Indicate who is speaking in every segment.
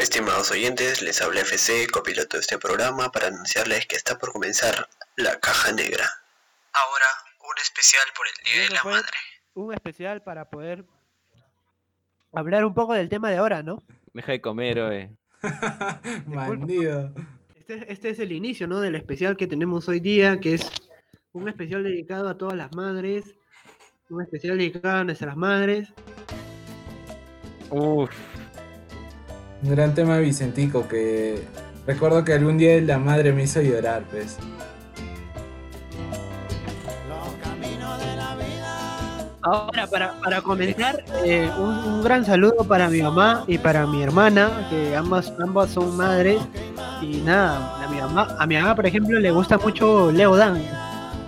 Speaker 1: Estimados oyentes, les habla FC, copiloto de este programa, para anunciarles que está por comenzar La Caja Negra. Ahora, un especial por el Día de la Madre.
Speaker 2: Un especial para poder hablar un poco del tema de ahora, ¿no?
Speaker 3: Deja de comer, oye.
Speaker 4: Bandido.
Speaker 2: Este, este es el inicio, ¿no? Del especial que tenemos hoy día, que es un especial dedicado a todas las madres, un especial dedicado a nuestras madres.
Speaker 3: Uf,
Speaker 4: Un gran tema de Vicentico que recuerdo que algún día la madre me hizo llorar, pues.
Speaker 2: Ahora, para, para comenzar, eh, un, un gran saludo para mi mamá y para mi hermana, que ambas, ambas son madres. Y nada, a mi mamá, a mi mamá, por ejemplo, le gusta mucho Leo Dan.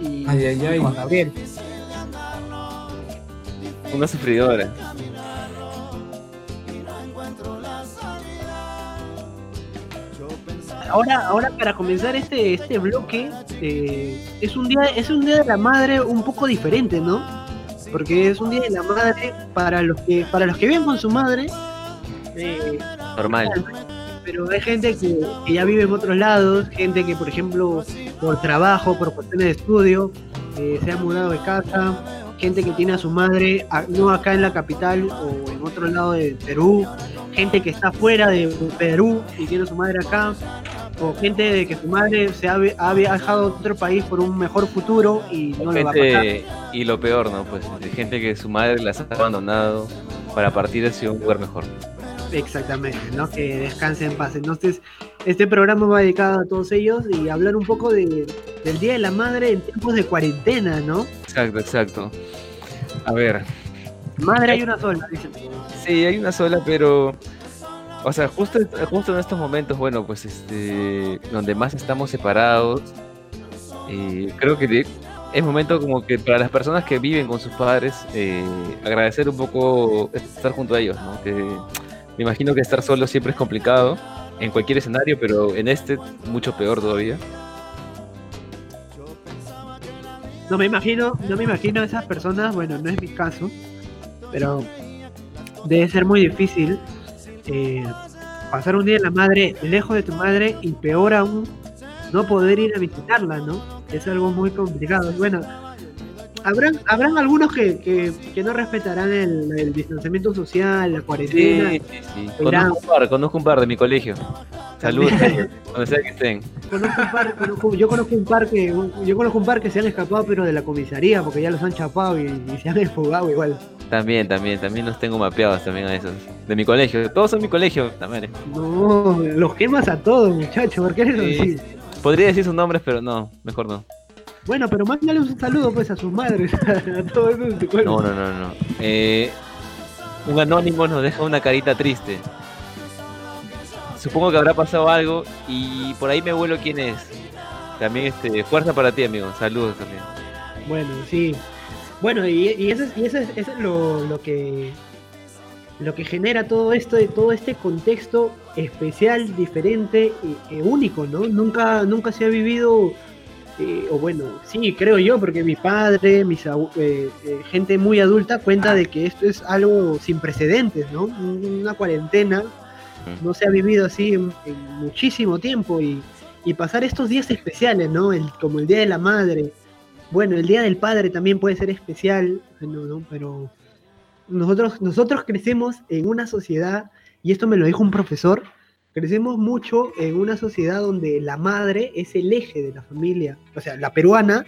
Speaker 2: Y
Speaker 4: Ay, ay, ay.
Speaker 2: Juan Gabriel.
Speaker 3: una sufridora.
Speaker 2: Ahora, ahora para comenzar este, este bloque, eh, es un día, es un día de la madre un poco diferente, ¿no? Porque es un día de la madre para los que, para los que viven con su madre. eh,
Speaker 3: Normal.
Speaker 2: pero hay gente que, que ya vive en otros lados, gente que por ejemplo por trabajo, por cuestiones de estudio, eh, se ha mudado de casa, gente que tiene a su madre a- no acá en la capital o en otro lado de Perú, gente que está fuera de Perú y tiene a su madre acá, o gente de que su madre se ha, ha viajado a otro país por un mejor futuro y no le va a pasar.
Speaker 3: Y lo peor, ¿no? Pues de gente que su madre las ha abandonado para partir hacia un lugar mejor.
Speaker 2: Exactamente, ¿no? Que descanse en paz. Entonces, este programa va dedicado a todos ellos y hablar un poco de, del Día de la Madre en tiempos de cuarentena, ¿no?
Speaker 3: Exacto, exacto. A ver,
Speaker 2: Madre hay una sola, dicen.
Speaker 3: sí, hay una sola, pero. O sea, justo, justo en estos momentos, bueno, pues este. Donde más estamos separados. eh, creo que es momento como que para las personas que viven con sus padres, eh, agradecer un poco estar junto a ellos, ¿no? Que me imagino que estar solo siempre es complicado en cualquier escenario, pero en este mucho peor todavía.
Speaker 2: No me imagino, no me imagino esas personas, bueno, no es mi caso, pero debe ser muy difícil eh, pasar un día de la madre lejos de tu madre y peor aún no poder ir a visitarla, ¿no? Es algo muy complicado. Y Bueno, habrán, habrán algunos que, que, que no respetarán el, el distanciamiento social, la cuarentena.
Speaker 3: Sí, sí, sí. Conozco un par, conozco un par de mi colegio. Saludos donde sea que estén.
Speaker 2: Conozco un par, conozco- yo conozco un par que yo conozco un par que se han escapado pero de la comisaría porque ya los han chapado y, y se han enfugado igual.
Speaker 3: También, también, también los tengo mapeados también a esos. De mi colegio, todos son mi colegio, también.
Speaker 2: No, los quemas a todos, muchachos, ¿por qué eres
Speaker 3: Sí.
Speaker 2: así?
Speaker 3: Podría decir sus nombres, pero no, mejor no.
Speaker 2: Bueno, pero mándale un saludo pues a sus madres, a todos esos de.
Speaker 3: No, no, no, no. Eh, un anónimo nos deja una carita triste. Supongo que habrá pasado algo y por ahí me vuelo quién es. También este, fuerza para ti, amigo. Saludos también.
Speaker 2: Bueno, sí. Bueno, y, y eso es, y eso es, eso es lo, lo que lo que genera todo esto, todo este contexto especial, diferente y, e único, ¿no? Nunca, nunca se ha vivido, eh, o bueno, sí, creo yo, porque mi padre, mis eh, eh, gente muy adulta cuenta de que esto es algo sin precedentes, ¿no? Una cuarentena no se ha vivido así en, en muchísimo tiempo y, y pasar estos días especiales, ¿no? El, como el Día de la Madre, bueno, el Día del Padre también puede ser especial, no, no, pero nosotros, nosotros crecemos en una sociedad, y esto me lo dijo un profesor, crecemos mucho en una sociedad donde la madre es el eje de la familia, o sea, la peruana,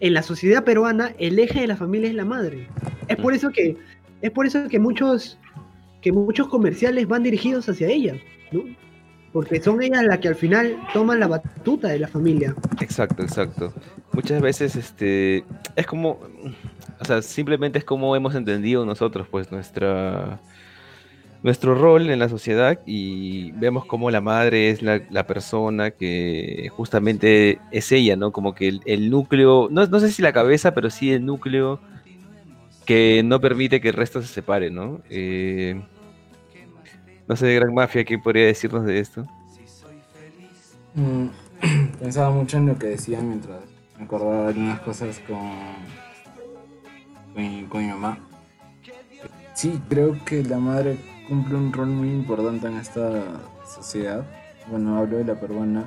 Speaker 2: en la sociedad peruana el eje de la familia es la madre. Es por eso que, es por eso que muchos, que muchos comerciales van dirigidos hacia ella, ¿no? Porque son ellas las que al final toman la batuta de la familia.
Speaker 3: Exacto, exacto. Muchas veces este es como o sea, simplemente es como hemos entendido nosotros pues nuestra nuestro rol en la sociedad y vemos como la madre es la, persona que justamente es ella, ¿no? Como que el, núcleo, no, no sé si la cabeza, pero sí el núcleo que no permite que el resto se separe, ¿no? Eh, no sé, Gran Mafia, ¿qué podría decirnos de esto?
Speaker 4: Mm, Pensaba mucho en lo que decía mientras me acordaba de algunas cosas con, con mi mamá. Sí, creo que la madre cumple un rol muy importante en esta sociedad. Bueno, hablo de la peruana.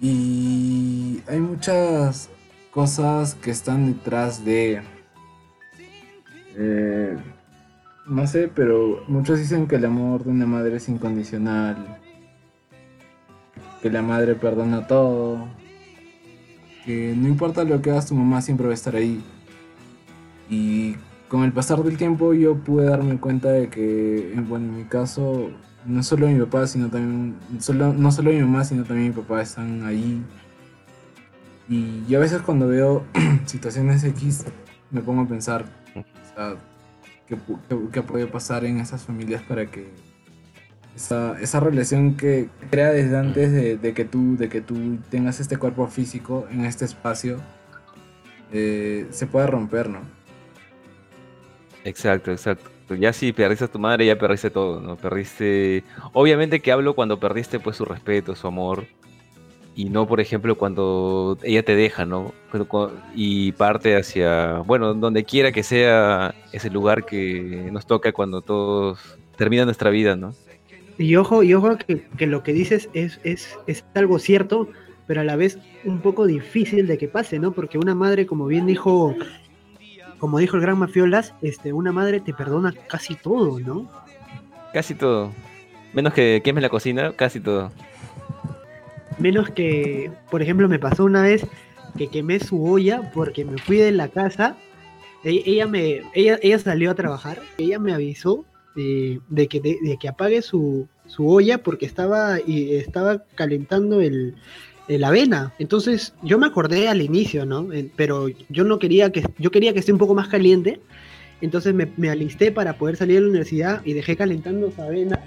Speaker 4: Y hay muchas cosas que están detrás de... Eh, no sé, pero muchos dicen que el amor de una madre es incondicional. Que la madre perdona todo. Que no importa lo que hagas, tu mamá siempre va a estar ahí. Y con el pasar del tiempo yo pude darme cuenta de que, bueno, en mi caso, no solo mi papá, sino también, solo, no solo mi mamá, sino también mi papá están ahí. Y yo a veces cuando veo situaciones X me pongo a pensar, o qué, puede pasar en esas familias para que esa, esa relación que crea desde antes de, que tú, de que tú tengas este cuerpo físico en este espacio eh, se pueda romper, ¿no?
Speaker 3: Exacto, exacto. Ya si perdiste a tu madre, ya perdiste todo, ¿no? Perdiste... Obviamente que hablo cuando perdiste pues su respeto, su amor, y no, por ejemplo, cuando ella te deja, ¿no? Y parte hacia, bueno, donde quiera que sea ese lugar que nos toca cuando todos terminan nuestra vida, ¿no?
Speaker 2: Y ojo, y ojo que, que lo que dices es, es, es, algo cierto, pero a la vez un poco difícil de que pase, ¿no? Porque una madre, como bien dijo, como dijo el gran Mafiolas, este, una madre te perdona casi todo, ¿no?
Speaker 3: Casi todo. Menos que quemes la cocina, casi todo.
Speaker 2: Menos que, por ejemplo, me pasó una vez que quemé su olla porque me fui de la casa. E, ella me, ella, ella salió a trabajar, ella me avisó de, que, de, que apague su, su, olla porque estaba, y estaba calentando el, la avena. Entonces yo me acordé al inicio, ¿no? Pero yo no quería que, yo quería que esté un poco más caliente. Entonces me, me alisté para poder salir a la universidad y dejé calentando esa avena.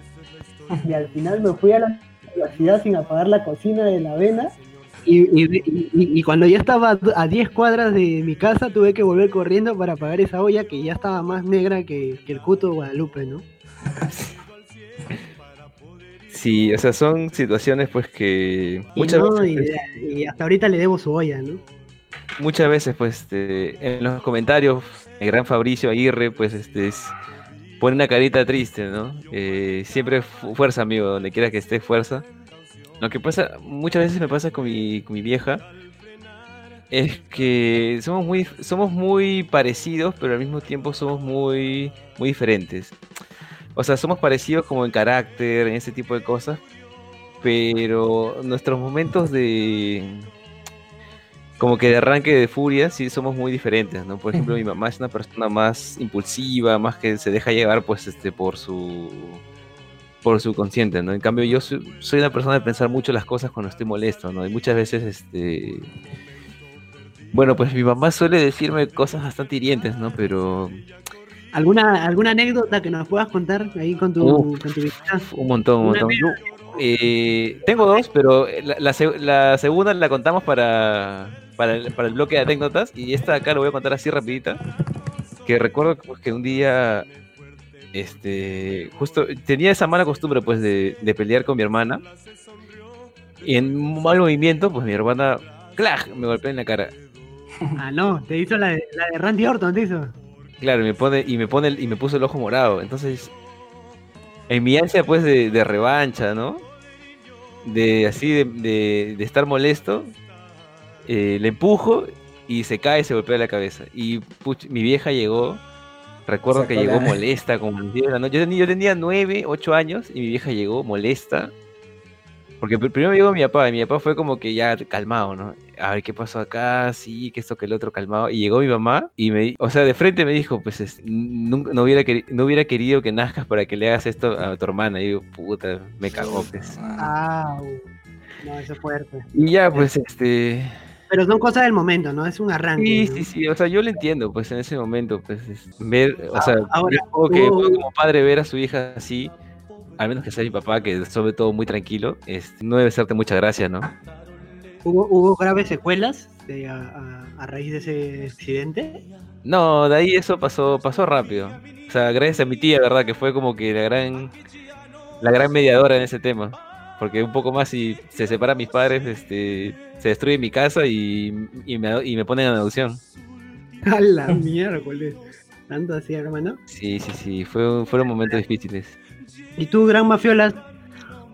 Speaker 2: Y al final me fui a la ciudad sin apagar la cocina de la avena. Y, cuando ya estaba a 10 cuadras de mi casa, tuve que volver corriendo para apagar esa olla que ya estaba más negra que, el cuto de Guadalupe, ¿no?
Speaker 3: Sí, o sea, son situaciones pues que
Speaker 2: muchas veces... Y, hasta ahorita le debo su olla, ¿no?
Speaker 3: Muchas veces pues este, en los comentarios el gran Fabricio Aguirre pues este es pone una carita triste, ¿no? Eh, siempre fuerza, amigo, donde quiera que esté, fuerza. Lo que pasa, muchas veces me pasa con mi, con mi vieja, es que somos muy, somos muy parecidos, pero al mismo tiempo somos muy, muy diferentes. O sea, somos parecidos como en carácter, en ese tipo de cosas, pero nuestros momentos de, como que de arranque de furia sí somos muy diferentes, ¿no? Por ejemplo, mi mamá es una persona más impulsiva, más que se deja llevar pues este por su por su consciente, ¿no? En cambio yo soy, una persona de pensar mucho las cosas cuando estoy molesto, ¿no? Y muchas veces este bueno, pues mi mamá suele decirme cosas bastante hirientes, ¿no? Pero
Speaker 2: ¿Alguna, ¿Alguna anécdota que nos puedas contar ahí con tu, con tu
Speaker 3: Un montón, un montón. Eh, tengo dos, pero la, la, segunda la contamos para, para el, para el bloque de anécdotas y esta acá lo voy a contar así rapidita. Que recuerdo pues, que un día, este, justo tenía esa mala costumbre pues de, pelear con mi hermana y en un mal movimiento pues mi hermana, ¡claj! me golpeó en la cara.
Speaker 2: Ah, no, te hizo la de, la de Randy Orton, te hizo.
Speaker 3: Claro, me pone, y me pone y me puso el ojo morado. Entonces, en mi ansia pues de, de revancha, ¿no? De así de, de estar molesto, eh, le empujo y se cae y se golpea la cabeza. Y mi vieja llegó, recuerdo que llegó molesta, como Yo tenía, yo tenía 9, 8 años y mi vieja llegó molesta. Porque primero llegó mi papá y mi papá fue como que ya calmado, ¿no? A ver qué pasó acá, sí, que esto, que el otro calmado. Y llegó mi mamá y me, o sea, de frente me dijo, pues no, hubiera no hubiera querido que nazcas para que le hagas esto a tu hermana. Y digo, puta, me cagó, pues.
Speaker 2: Ah, no, eso es fuerte.
Speaker 3: Y ya, pues, este,
Speaker 2: pero son cosas del momento, ¿no? Es un arranque.
Speaker 3: Sí, sí, sí. O sea, yo lo entiendo, pues en ese momento, pues ver, o sea, Ahora, que como padre ver a su hija así, al menos que sea mi papá, que sobre todo muy tranquilo, no debe serte mucha gracia, ¿no?
Speaker 2: ¿Hubo, hubo graves secuelas a, raíz de ese accidente?
Speaker 3: No, de ahí eso pasó, pasó rápido. O sea, gracias a mi tía, ¿verdad? Que fue como que la gran, la gran mediadora en ese tema. Porque un poco más si se separan mis padres, este, se destruye mi casa y, y, me, y me ponen en adopción.
Speaker 2: A la miércoles. Tanto así, hermano.
Speaker 3: Sí, sí, sí, fue, fueron momentos difíciles.
Speaker 2: ¿Y tú, gran mafiola,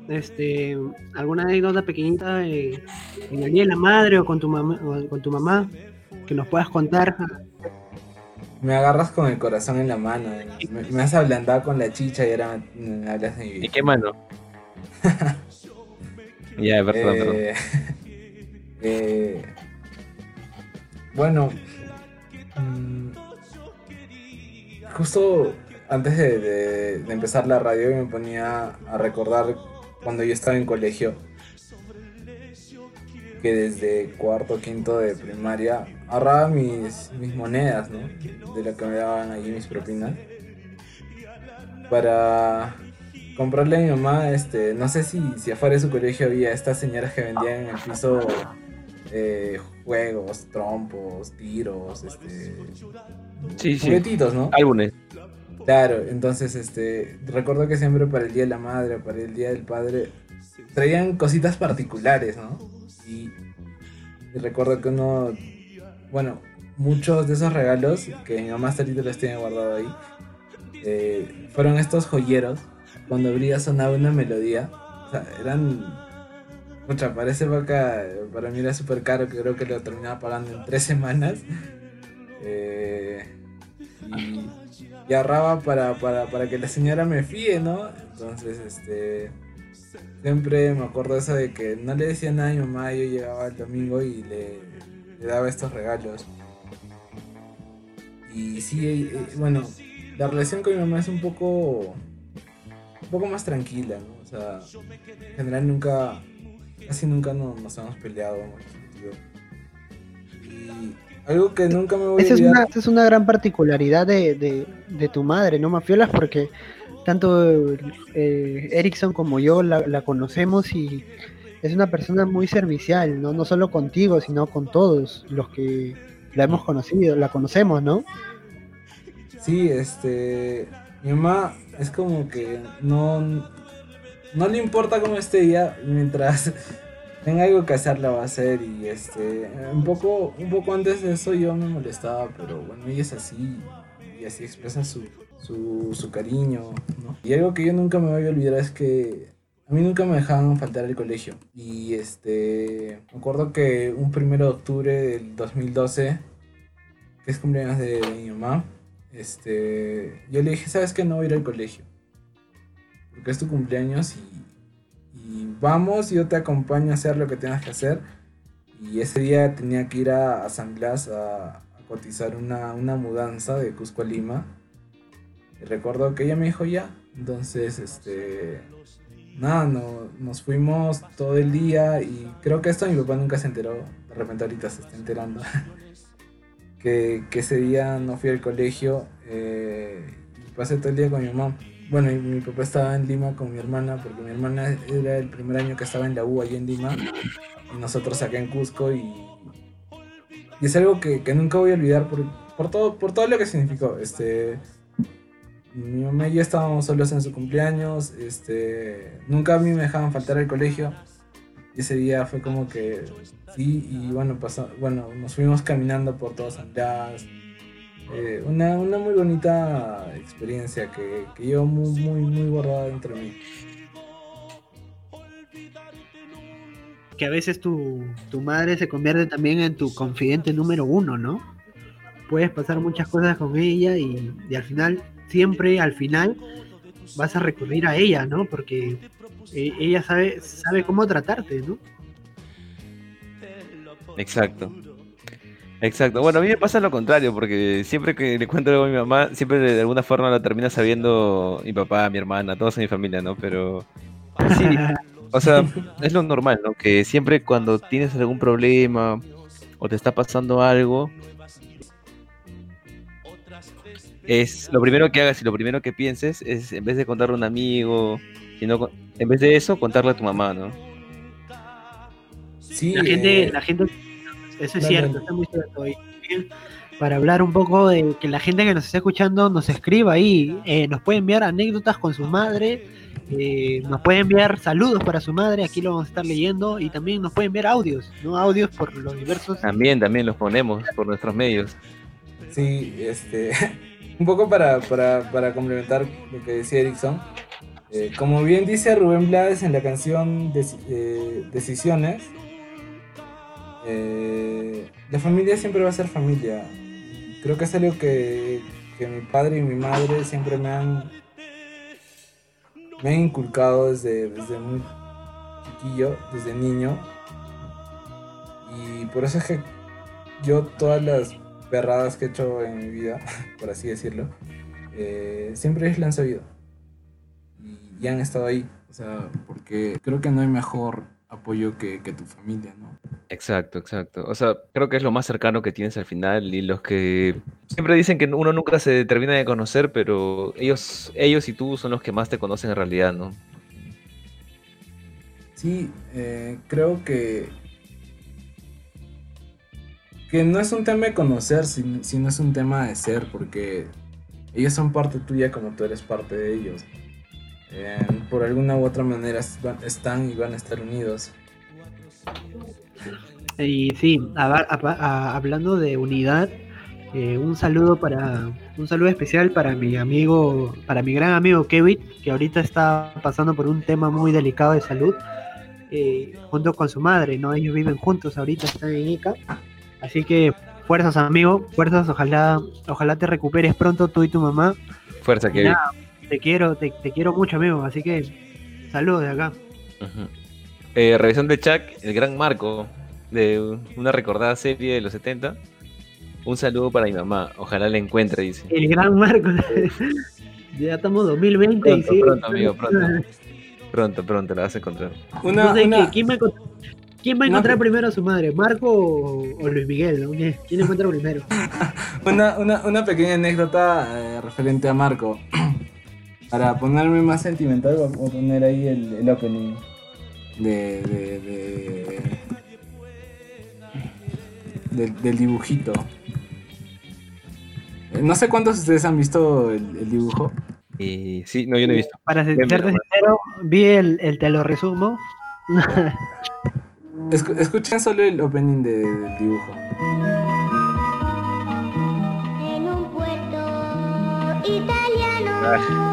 Speaker 2: este, alguna anécdota pequeñita en el día de la madre o con tu mamá, con tu mamá que nos puedas contar?
Speaker 4: Me agarras con el corazón en la mano. Me, has ablandado con la chicha y ahora me, hablas de mi
Speaker 3: ¿Y qué mano? ya, perdón, perdón. Eh,
Speaker 4: eh, bueno, mm, justo antes de, empezar la radio me ponía a recordar cuando yo estaba en colegio que desde cuarto quinto de primaria ahorraba mis, mis monedas, ¿no? De lo que me daban allí mis propinas. Para comprarle a mi mamá, este, no sé si, si afuera de su colegio había estas señoras que vendían en el piso eh, juegos, trompos, tiros, este,
Speaker 3: sí, juguetitos,
Speaker 4: ¿no?
Speaker 3: Álbumes.
Speaker 4: Claro, entonces, este, recuerdo que siempre para el Día de la Madre, para el Día del Padre, traían cositas particulares, ¿no? Y, recuerdo que uno, bueno, muchos de esos regalos, que mi mamá hasta los tiene guardado ahí, eh, fueron estos joyeros, cuando abría sonaba una melodía, o sea, eran Mucha, para esa época, para mí era súper caro, que creo que lo terminaba pagando en tres semanas. Eh, y, y, ahorraba para, para, que la señora me fíe, ¿no? Entonces, este. Siempre me acuerdo eso de que no le decía nada a mi mamá, yo llegaba el domingo y le, daba estos regalos. Y sí, eh, eh, bueno, la relación con mi mamá es un poco. un poco más tranquila, ¿no? O sea, en general nunca casi nunca nos, hemos peleado. Y algo que nunca me voy a olvidar.
Speaker 2: Es una, es una gran particularidad de, tu madre, ¿no, Mafiolas? Porque tanto eh, Erickson como yo la, conocemos y es una persona muy servicial, ¿no? No solo contigo, sino con todos los que la hemos conocido, la conocemos, ¿no?
Speaker 4: Sí, este. Mi mamá es como que no no le importa cómo esté ella mientras tenga algo que hacer la va a hacer y este un poco un poco antes de eso yo me molestaba pero bueno ella es así y así expresa su, su, cariño ¿no? y algo que yo nunca me voy a olvidar es que a mí nunca me dejaban faltar al colegio y este me acuerdo que un primero de octubre del 2012 que es cumpleaños de, de mi mamá este yo le dije sabes que no voy a ir al colegio porque es tu cumpleaños y, vamos, yo te acompaño a hacer lo que tengas que hacer. Y ese día tenía que ir a, San Blas a, cotizar una, mudanza de Cusco a Lima. Y recuerdo que ella me dijo ya. Entonces, este. Nada, no, nos fuimos todo el día y creo que esto mi papá nunca se enteró. De repente ahorita se está enterando. que, ese día no fui al colegio. Eh, y pasé todo el día con mi mamá. Bueno, mi papá estaba en Lima con mi hermana, porque mi hermana era el primer año que estaba en la U allí en Lima, y nosotros acá en Cusco, y, y es algo que, nunca voy a olvidar por, por, todo, por todo lo que significó. Este, mi mamá y yo estábamos solos en su cumpleaños, este, nunca a mí me dejaban faltar al colegio, y ese día fue como que sí, y bueno, pasó, bueno nos fuimos caminando por todos Andrés eh, una, muy bonita experiencia que, que llevo muy, muy, muy guardada dentro de mí.
Speaker 2: Que a veces tu, madre se convierte también en tu confidente número uno, ¿no? Puedes pasar muchas cosas con ella y, al final, siempre al final, vas a recurrir a ella, ¿no? Porque eh, ella sabe, sabe cómo tratarte, ¿no?
Speaker 3: Exacto. Exacto. Bueno, a mí me pasa lo contrario, porque siempre que le cuento algo a mi mamá, siempre de alguna forma lo termina sabiendo mi papá, mi hermana, todos en mi familia, ¿no? Pero sí, o sea, es lo normal, ¿no? Que siempre cuando tienes algún problema o te está pasando algo, es lo primero que hagas y lo primero que pienses es en vez de contarle a un amigo, sino en vez de eso contarle a tu mamá, ¿no?
Speaker 2: Sí, la gente, eh, la gente eso es cierto, está muy cierto. para hablar un poco de que la gente que nos está escuchando nos escriba ahí, eh, nos puede enviar anécdotas con su madre, eh, nos puede enviar saludos para su madre, aquí lo vamos a estar leyendo, y también nos puede enviar audios, ¿no? Audios por los diversos.
Speaker 3: También, también los ponemos por nuestros medios.
Speaker 4: Sí, este. un poco para, para, complementar lo que decía Erickson. Eh, como bien dice Rubén Blades en la canción eh, Decisiones, eh, la familia siempre va a ser familia. Creo que es algo que, que mi padre y mi madre siempre me han, me han inculcado desde, desde muy chiquillo, desde niño. Y por eso es que yo todas las perradas que he hecho en mi vida, por así decirlo, eh, siempre les la han sabido. Y, han estado ahí. O sea, porque creo que no hay mejor apoyo que, tu familia, ¿no?
Speaker 3: Exacto, exacto. O sea, creo que es lo más cercano que tienes al final y los que siempre dicen que uno nunca se termina de conocer, pero ellos, ellos y tú son los que más te conocen en realidad, ¿no?
Speaker 4: Sí, eh, creo que que no es un tema de conocer, sino es un tema de ser, porque ellos son parte tuya como tú eres parte de ellos. Eh, por alguna u otra manera están y van a estar unidos.
Speaker 2: Y sí, hablando de unidad, eh, un saludo para un saludo especial para mi amigo, para mi gran amigo Kevin, que ahorita está pasando por un tema muy delicado de salud, eh, junto con su madre, ¿no? Ellos viven juntos ahorita, están en Ica Así que fuerzas, amigo, fuerzas, ojalá, ojalá te recuperes pronto tú y tu mamá.
Speaker 3: Fuerza, Kevin.
Speaker 2: Te quiero, te, quiero mucho, amigo, así que saludos de acá.
Speaker 3: Eh, revisión de Chuck, el gran Marco, de una recordada serie de los 70. Un saludo para mi mamá, ojalá la encuentre, dice.
Speaker 2: El gran Marco. ya estamos 2020
Speaker 3: pronto, y Pronto, amigo, pronto. Pronto, pronto, la vas a encontrar.
Speaker 2: Una, no ¿quién, me, ¿Quién va a encontrar primero a su madre? ¿Marco o, Luis Miguel? ¿Quién encuentra primero?
Speaker 4: una, una, una, pequeña anécdota eh, referente a Marco. Para ponerme más sentimental, voy a poner ahí el, el opening de, de, de del, dibujito. Eh, no sé cuántos de ustedes han visto el, dibujo.
Speaker 3: Y sí, no, yo no he visto.
Speaker 2: Para ser sincero, vi el, el te lo resumo.
Speaker 4: escuchen solo el opening de, del dibujo.
Speaker 5: En un puerto italiano, al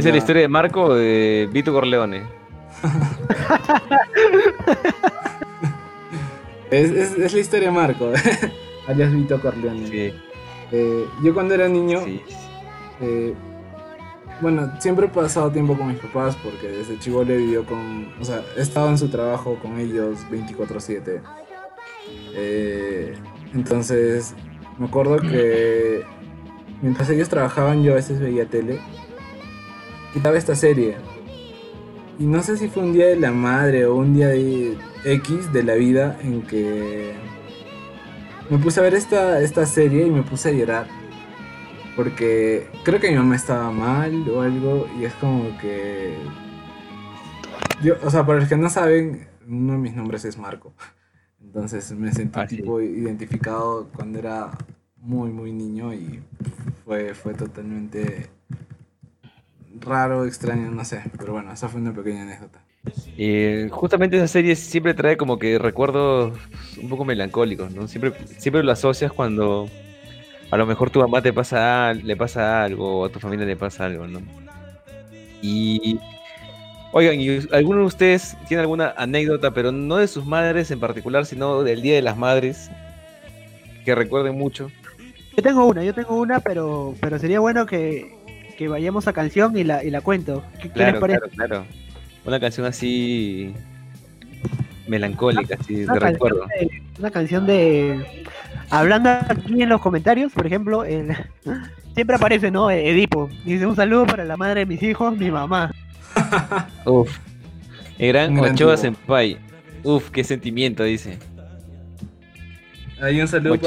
Speaker 3: ¿Esa es la historia de Marco o de Vito Corleone?
Speaker 4: es, la historia de Marco, alias Vito Corleone. Eh, yo cuando era niño, eh, bueno, siempre he pasado tiempo con mis papás porque desde chivo le vivió con, o sea, he estado en su trabajo con ellos 24/7. Eh, entonces, me acuerdo que mientras ellos trabajaban yo a veces veía tele estaba esta serie y no sé si fue un día de la madre o un día de X de la vida en que me puse a ver esta, esta serie y me puse a llorar. Porque creo que mi mamá estaba mal o algo y es como que... Yo, o sea, para los que no saben, uno de mis nombres es Marco. Entonces me sentí ah, tipo identificado cuando era muy, muy niño y fue, fue totalmente raro, extraño, no sé. Pero bueno, esa fue una pequeña anécdota.
Speaker 3: Y justamente esa serie siempre trae como que recuerdos un poco melancólicos, ¿no? Siempre, siempre lo asocias cuando a lo mejor tu mamá te pasa, le pasa algo o a tu familia le pasa algo, ¿no? Y oigan, ¿y ¿alguno de ustedes tiene alguna anécdota, pero no de sus madres en particular, sino del Día de las Madres, que recuerden mucho?
Speaker 2: Yo tengo una, yo tengo una, pero, pero sería bueno que, que vayamos a canción y la, y la cuento. ¿Qué,
Speaker 3: claro, Claro, claro. Una canción así melancólica, así de recuerdo.
Speaker 2: una canción de. Hablando aquí en los comentarios, por ejemplo, siempre aparece, ¿no? Edipo. Dice un saludo para la madre de mis hijos, mi mamá.
Speaker 3: Uf. El gran Ochoa Senpai. Uf, qué sentimiento, dice.
Speaker 4: Hay un saludo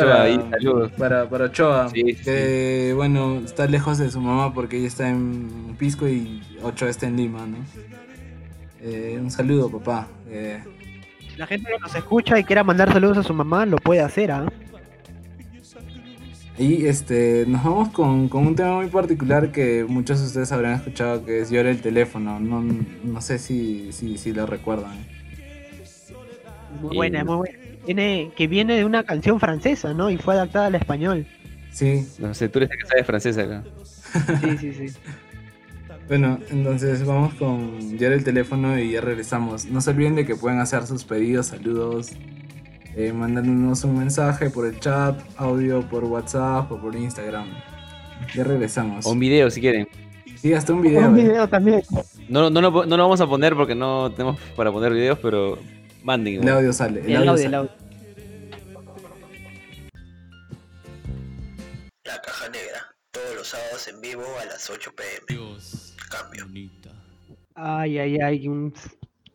Speaker 4: para, para, Ochoa, que bueno, está lejos de su mamá porque ella está en Pisco y Ochoa está en Lima, ¿no? Eh, un saludo, papá. Eh.
Speaker 2: La gente que nos escucha y quiera mandar saludos a su mamá lo puede hacer, ¿ah?
Speaker 4: Y este, nos vamos con, con un tema muy particular que muchos de ustedes habrán escuchado que es Llora el teléfono. No, no sé si, si, si lo recuerdan.
Speaker 2: Muy buena, muy buena. Tiene, que viene de una canción francesa, ¿no? Y fue adaptada al español.
Speaker 4: Sí.
Speaker 3: No sé, tú eres el que sabe francés acá.
Speaker 2: Sí, sí, sí.
Speaker 4: Bueno, entonces vamos con Llora el teléfono y ya regresamos. No se olviden de que pueden hacer sus pedidos, saludos, eh, mandándonos un mensaje por el chat, audio por WhatsApp o por Instagram. Ya regresamos.
Speaker 3: O un video si quieren.
Speaker 4: Sí, hasta un video.
Speaker 2: Un
Speaker 4: eh.
Speaker 2: video también.
Speaker 3: No, no, lo- no lo vamos a poner porque no tenemos para poner videos, pero manden.
Speaker 4: El audio sale. El,
Speaker 2: El
Speaker 4: audio
Speaker 2: audio,
Speaker 4: sale.
Speaker 2: audio.
Speaker 1: La caja negra, todos los sábados en vivo a las 8 pm. Cambio.
Speaker 2: Ay, ay, ay. un-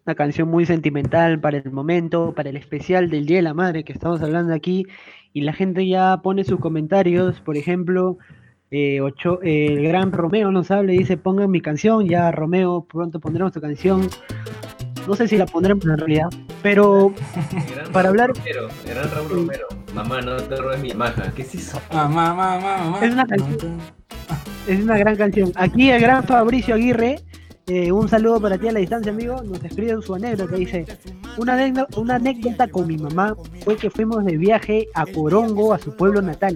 Speaker 2: una canción muy sentimental para el momento, para el especial del Día de la Madre que estamos hablando aquí. Y la gente ya pone sus comentarios. Por ejemplo, eh, Ocho- eh, el gran Romeo nos habla y dice: Pongan mi canción. Ya, Romeo, pronto pondremos tu canción. No sé si la pondremos en realidad. Pero para hablar.
Speaker 3: Gran Raúl Romero. Mamá, no te robes mi maja. ¿Qué es eso?
Speaker 4: Ah, mamá, mamá, mamá.
Speaker 2: Es una canción. Es una gran canción. Aquí el gran Fabricio Aguirre, eh, un saludo para ti a la distancia, amigo. Nos escribe en su anécdota. Dice: una anécdota, una anécdota con mi mamá fue que fuimos de viaje a Corongo, a su pueblo natal.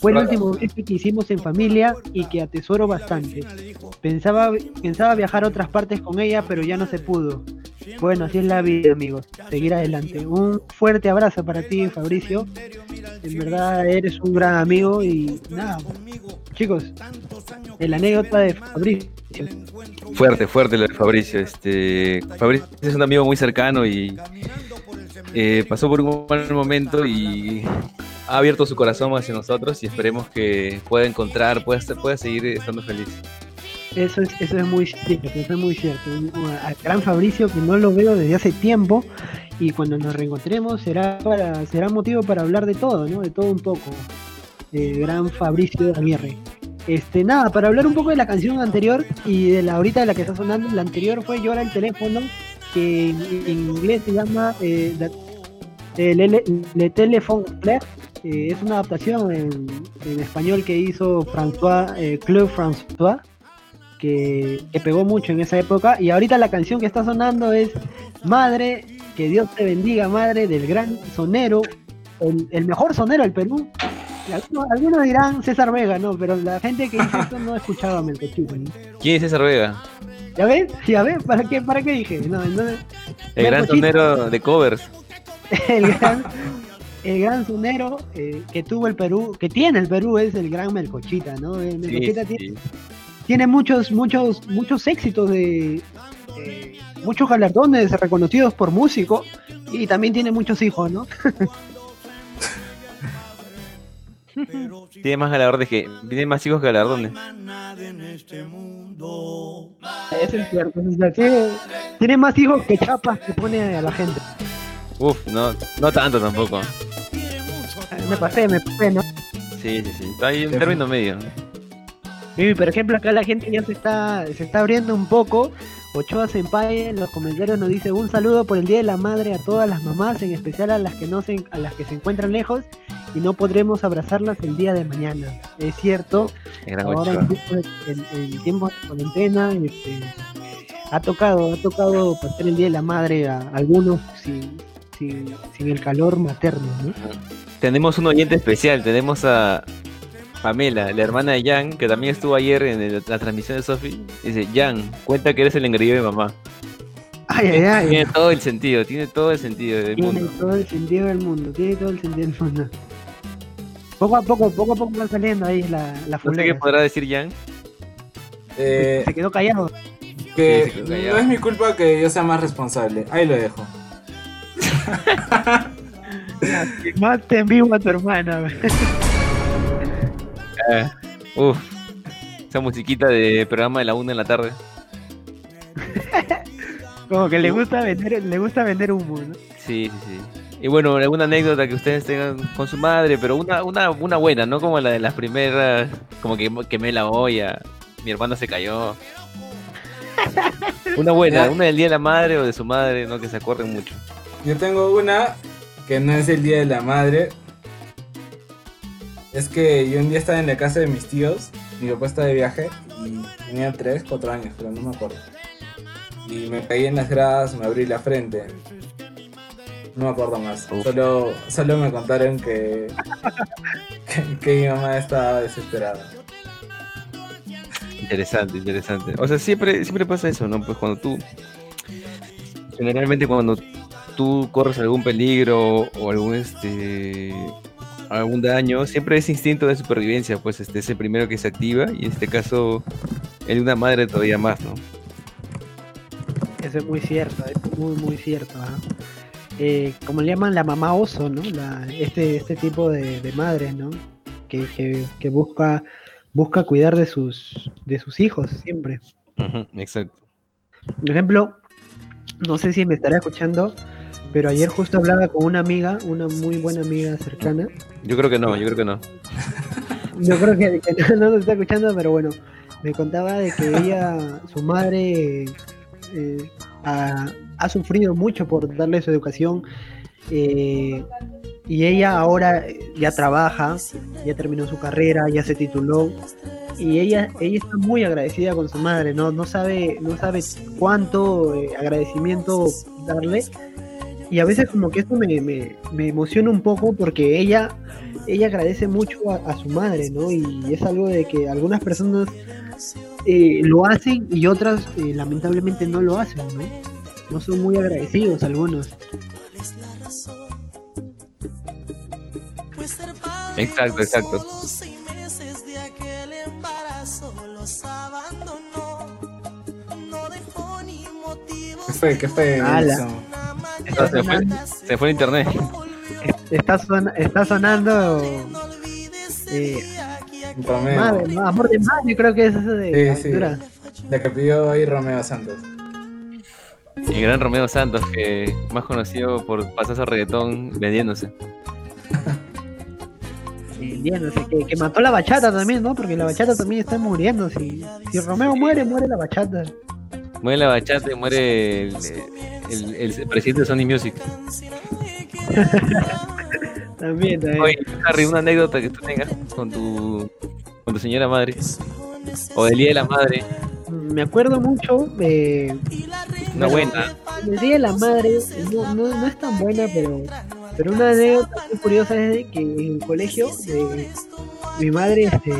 Speaker 2: Fue el último viaje que hicimos en familia y que atesoro bastante. Pensaba, pensaba viajar a otras partes con ella, pero ya no se pudo. Bueno, así es la vida, amigos. Seguir adelante. Un fuerte abrazo para ti, Fabricio. En verdad eres un gran amigo y nada. Chicos, el anécdota de Fabricio.
Speaker 3: Fuerte, fuerte lo de Fabricio. Este, Fabricio es un amigo muy cercano y eh, pasó por un mal momento y ha abierto su corazón hacia nosotros y esperemos que pueda encontrar, pueda, pueda seguir estando feliz.
Speaker 2: Eso es, eso es muy cierto, eso es muy cierto. Un- A gran Fabricio que no lo veo desde hace tiempo y cuando nos reencontremos será para será motivo para hablar de todo, ¿no? De todo un poco. Gran Fabricio Aguirre. Este, nada, para hablar un poco de la canción anterior y de la ahorita de la que está sonando, la anterior fue Llora el teléfono, que en, inglés se llama eh, Le, Le Telephone. Eh, es una adaptación en, en español que hizo François, eh, Claude François que, que pegó mucho en esa época. Y ahorita la canción que está sonando es Madre, que Dios te bendiga, Madre, del gran sonero, el, el mejor sonero del Perú. Algunos, dirán César Vega, no, pero la gente que dice esto no ha escuchado a.
Speaker 3: ¿Quién es César Vega?
Speaker 2: ¿Ya ves? ¿Ya ves? ¿Para qué, para qué dije? No,
Speaker 3: El gran sonero de covers.
Speaker 2: el gran, el gran sonero eh, que tuvo el Perú, que tiene el Perú, es el gran Melcochita, ¿no? El
Speaker 3: Sí,
Speaker 2: Melcochita tiene
Speaker 3: sí.
Speaker 2: tiene muchos, muchos, muchos éxitos de, de- muchos galardones reconocidos por músico y también tiene muchos hijos, ¿no?
Speaker 3: Tiene más galardones que. Tiene más hijos que galardones.
Speaker 2: Eso es cierto. eso es cierto. Tiene, tiene más hijos que chapas que pone a la gente.
Speaker 3: Uf, no, no tanto tampoco.
Speaker 2: Me pasé, me pasé, ¿no?
Speaker 3: Sí, sí, sí. Está ahí un término medio.
Speaker 2: Y, por ejemplo, acá la gente ya se está, se está abriendo un poco. Ochoa Senpai en los comentarios nos dice un saludo por el Día de la Madre a todas las mamás, en especial a las que no se, a las que se encuentran lejos y no podremos abrazarlas el día de mañana. Es cierto, ahora en tiempos tiempos de cuarentena este, ha tocado ha tocado pasar el día de la madre a algunos sin, sin, sin el calor materno ¿no?
Speaker 3: Tenemos un oyente especial, tenemos a Pamela, la hermana de Jan, que también estuvo ayer en el- la transmisión de Sofi. Dice, Jan, cuenta que eres el engreído de mamá.
Speaker 2: ay ay ay
Speaker 3: Tiene todo el sentido, tiene todo el sentido del
Speaker 2: tiene
Speaker 3: mundo.
Speaker 2: todo el sentido del mundo tiene todo el sentido del mundo poco a poco poco a poco va saliendo ahí la, la
Speaker 3: No sé qué podrá decir Jan.
Speaker 4: Eh,
Speaker 2: se quedó callado
Speaker 4: que
Speaker 3: Sí, se quedó callado.
Speaker 4: no es mi culpa que yo sea más responsable. Ahí lo dejo.
Speaker 2: más te envío a tu hermana
Speaker 3: Ah, uf, esa musiquita de programa de la una en la tarde.
Speaker 2: como que le gusta vender le gusta vender humo ¿no?
Speaker 3: Sí, sí, sí. Y bueno, alguna anécdota que ustedes tengan con su madre, pero una, una, una buena, no como la de las primeras, como que quemé la olla, mi hermano se cayó. Una buena, una del día de la madre o de su madre, no que se acuerden mucho.
Speaker 4: Yo tengo una que no es el Día de la Madre. Es que yo un día estaba en la casa de mis tíos, mi papá estaba de viaje y tenía 3, 4 años, pero no me acuerdo. Y me caí en las gradas, me abrí la frente. No me acuerdo más. Solo, solo me contaron que, que, que mi mamá estaba desesperada.
Speaker 3: Interesante, interesante. O sea, siempre, siempre pasa eso, ¿no? Pues cuando tú. Generalmente cuando tú corres algún peligro o algún este algún daño, siempre ese instinto de supervivencia, pues este es el primero que se activa, y en este caso, el de una madre todavía más, ¿no?
Speaker 2: Eso es muy cierto, es muy, muy cierto. ¿ah? Eh, como le llaman la mamá oso, ¿no? La, este, este tipo de, de madres, ¿no? Que, que, que busca, busca cuidar de sus, de sus hijos siempre.
Speaker 3: Exacto.
Speaker 2: Por ejemplo, no sé si me estará escuchando, pero ayer justo hablaba con una amiga, una muy buena amiga cercana.
Speaker 3: Yo creo que no, yo creo que no.
Speaker 2: Yo creo que, que no, no nos está escuchando, pero bueno, me contaba de que ella, su madre, eh, ha, ha sufrido mucho por darle su educación. eh, y ella ahora ya trabaja, ya terminó su carrera, ya se tituló. Y ella, ella está muy agradecida con su madre, no, no sabe, no sabe cuánto eh, agradecimiento darle. Y a veces como que esto me, me, me emociona un poco porque ella, ella agradece mucho a, a su madre, ¿no? Y es algo de que algunas personas eh, lo hacen y otras eh, lamentablemente no lo hacen, ¿no? No son muy agradecidos algunos.
Speaker 3: Exacto, exacto.
Speaker 4: ¿Qué fue? ¿Qué fue?
Speaker 2: Está
Speaker 3: se, fue, se fue el internet.
Speaker 2: está son- está sonando eh,
Speaker 4: Romeo.
Speaker 2: madre, ¿no? amor de madre, creo que es eso de
Speaker 4: Sí, sí.
Speaker 2: aventura.
Speaker 4: La que pidió ahí Romeo Santos.
Speaker 3: El gran Romeo Santos, que más conocido por pasarse reggaetón vendiéndose.
Speaker 2: Vendiéndose, que, que mató la bachata también, ¿no? Porque la bachata también está muriendo. Si, si Romeo muere, muere la bachata.
Speaker 3: Muere la bachata y muere el, el- el presidente de Sony Music.
Speaker 2: También, también.
Speaker 3: Oye, Harry, una anécdota que tú tengas con tu, con tu señora madre. O del Día de la Madre.
Speaker 2: Me acuerdo mucho de.
Speaker 3: Una buena.
Speaker 2: El Día de la Madre no, no, no es tan buena, pero, pero una anécdota muy curiosa es de que en el colegio eh, mi madre este,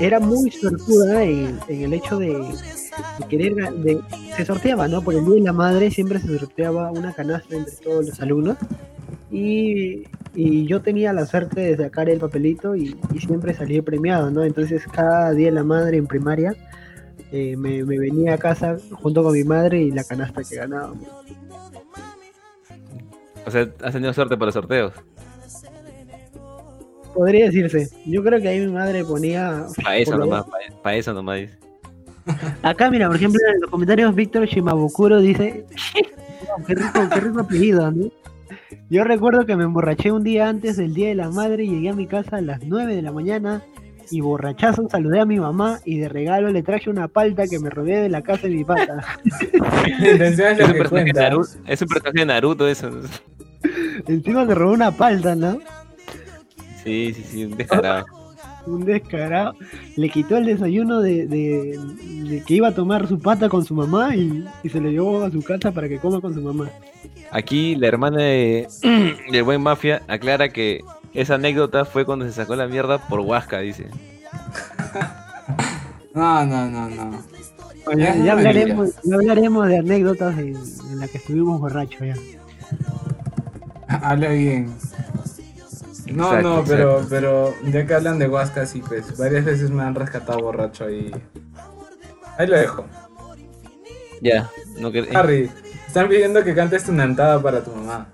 Speaker 2: era muy suertuda en, en el hecho de, de querer, de, se sorteaba, ¿no? Por el Día de la Madre siempre se sorteaba una canasta entre todos los alumnos y, y yo tenía la suerte de sacar el papelito y, y siempre salí premiado, ¿no? Entonces cada Día la Madre en primaria eh, me, me venía a casa junto con mi madre y la canasta que ganábamos.
Speaker 3: O sea, has tenido suerte para los sorteos.
Speaker 2: Podría decirse. Yo creo que ahí mi madre ponía.
Speaker 3: Para eso nomás, para eso nomás.
Speaker 2: Acá, mira, por ejemplo, en los comentarios, Víctor Shimabukuro dice: "Wow, qué rico, qué rico apellido, ¿no? Yo recuerdo que me emborraché un día antes del Día de la Madre y llegué a mi casa a las 9 de la mañana y borrachazo saludé a mi mamá y de regalo le traje una palta que me robé de la casa de mi pata.
Speaker 4: Es
Speaker 3: un personaje de. Naruto, es un personaje de Naruto eso.
Speaker 2: Encima se robó una palta, ¿no?
Speaker 3: Sí, sí, sí, un descarado.
Speaker 2: Un descarado. Le quitó el desayuno de, de- de que iba a tomar su pata con su mamá y, y se le llevó a su casa para que coma con su mamá.
Speaker 3: Aquí la hermana de, del buen mafia aclara que esa anécdota fue cuando se sacó la mierda por Huasca, dice.
Speaker 4: No, no, no, no.
Speaker 2: Ya, hablaremos, ya hablaremos de anécdotas en, en las que estuvimos borrachos ya.
Speaker 4: Habla bien. No,
Speaker 3: Exacto,
Speaker 4: no, pero,
Speaker 3: exacto.
Speaker 4: pero ya que hablan de Huasca, sí, pues varias veces me han rescatado borracho y. Ahí lo dejo.
Speaker 3: Ya, no que-
Speaker 4: Harry, están pidiendo que cantes tu nantada para tu mamá.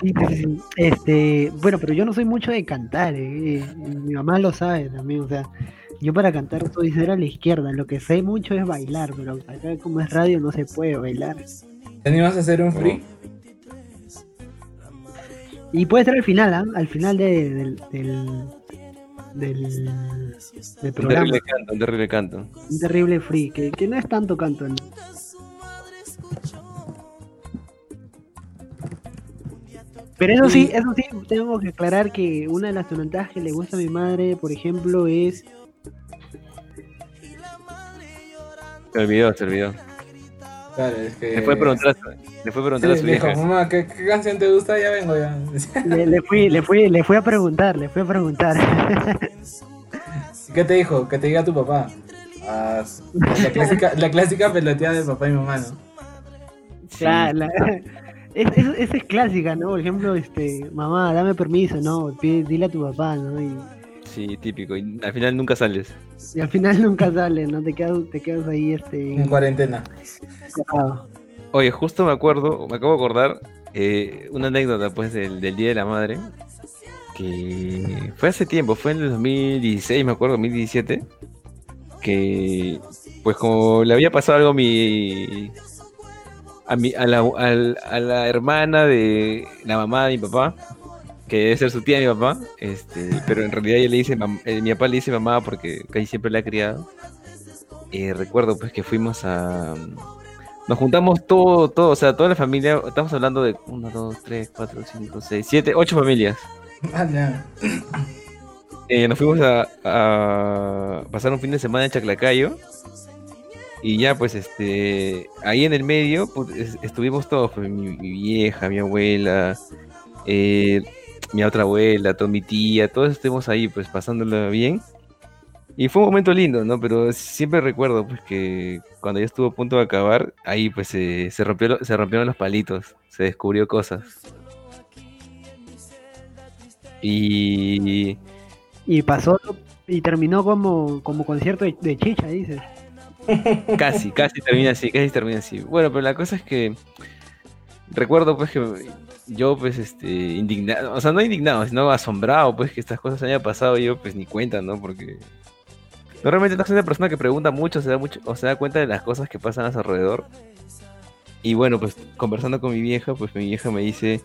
Speaker 2: Sí, sí. Este, bueno, pero yo no soy mucho de cantar, eh, mi mamá lo sabe también, o sea, yo para cantar soy cero a la izquierda, lo que sé mucho es bailar, pero acá como es radio no se puede bailar.
Speaker 4: ¿Te animas a hacer un free?
Speaker 2: Y puede ser al final, ¿ah? Al final de- del, del, del, del
Speaker 3: un
Speaker 2: programa.
Speaker 3: terrible canto, un terrible canto.
Speaker 2: Un terrible free, que, que no es tanto canto. ¿no? Pero eso sí, eso sí, tengo que aclarar que una de las tonalidades que le gusta a mi madre, por ejemplo, es.
Speaker 3: Se olvidó, se olvidó.
Speaker 4: Claro, es que.
Speaker 3: Le fue a preguntar, a- le fue a, preguntar a
Speaker 4: Sí,
Speaker 3: su
Speaker 4: le dijo,
Speaker 3: vieja.
Speaker 4: mamá, ¿qué, qué canción te gusta? Ya vengo, ya.
Speaker 2: Le, le fui, le fui, le fui a preguntar, le fui a preguntar.
Speaker 4: ¿Qué te dijo? Que te diga tu papá. Ah, la, clásica, la clásica peloteada de papá y mamá, ¿no?
Speaker 3: Sí.
Speaker 2: Claro, la- es, es- esa es clásica, ¿no? Por ejemplo, este, mamá, dame permiso, ¿no? Pide- dile a tu papá, ¿no? Y,
Speaker 3: Sí, típico. Y al final nunca sales.
Speaker 2: y al final nunca sale, ¿no? Te quedas, te quedas ahí, este,
Speaker 4: En cuarentena.
Speaker 3: Oye, justo me acuerdo, me acabo de acordar eh, una anécdota pues del, del Día de la Madre. Que fue hace tiempo, fue en el 2016, me acuerdo, 2017. Que pues como le había pasado algo a mi. A, mi, a, la, al- a la hermana de la mamá de mi papá, que debe ser su tía de mi papá, este, pero en realidad ella le dice, mam- eh, mi papá le dice mamá porque casi siempre la ha criado. Eh, recuerdo pues que fuimos a, nos juntamos todo, todo, o sea, toda la familia, estamos hablando de 1, 2, 3, 4, 5, 6, 7, 8 familias.
Speaker 4: Ah, ya.
Speaker 3: Eh, nos fuimos a, a pasar un fin de semana en Chaclacayo. Y ya, pues, este, ahí en el medio pues, es- estuvimos todos, pues, mi, mi vieja, mi abuela, eh, mi otra abuela, toda mi tía, todos estuvimos ahí, pues, pasándola bien. Y fue un momento lindo, ¿no? Pero siempre recuerdo, pues, que cuando ya estuvo a punto de acabar, ahí, pues, se, se, rompió, se rompieron los palitos, se descubrió cosas. Y
Speaker 2: Y pasó, y terminó como, como concierto de, de chicha, dices.
Speaker 3: Casi, casi termina así, casi termina así. Bueno, pero la cosa es que recuerdo pues que yo pues este indignado, o sea, no indignado, sino asombrado pues que estas cosas hayan pasado y yo pues ni cuenta, ¿no? Porque normalmente no soy una persona que pregunta mucho, se da mucho o se da cuenta de las cosas que pasan a su alrededor. Y bueno, pues conversando con mi vieja, pues mi vieja me dice,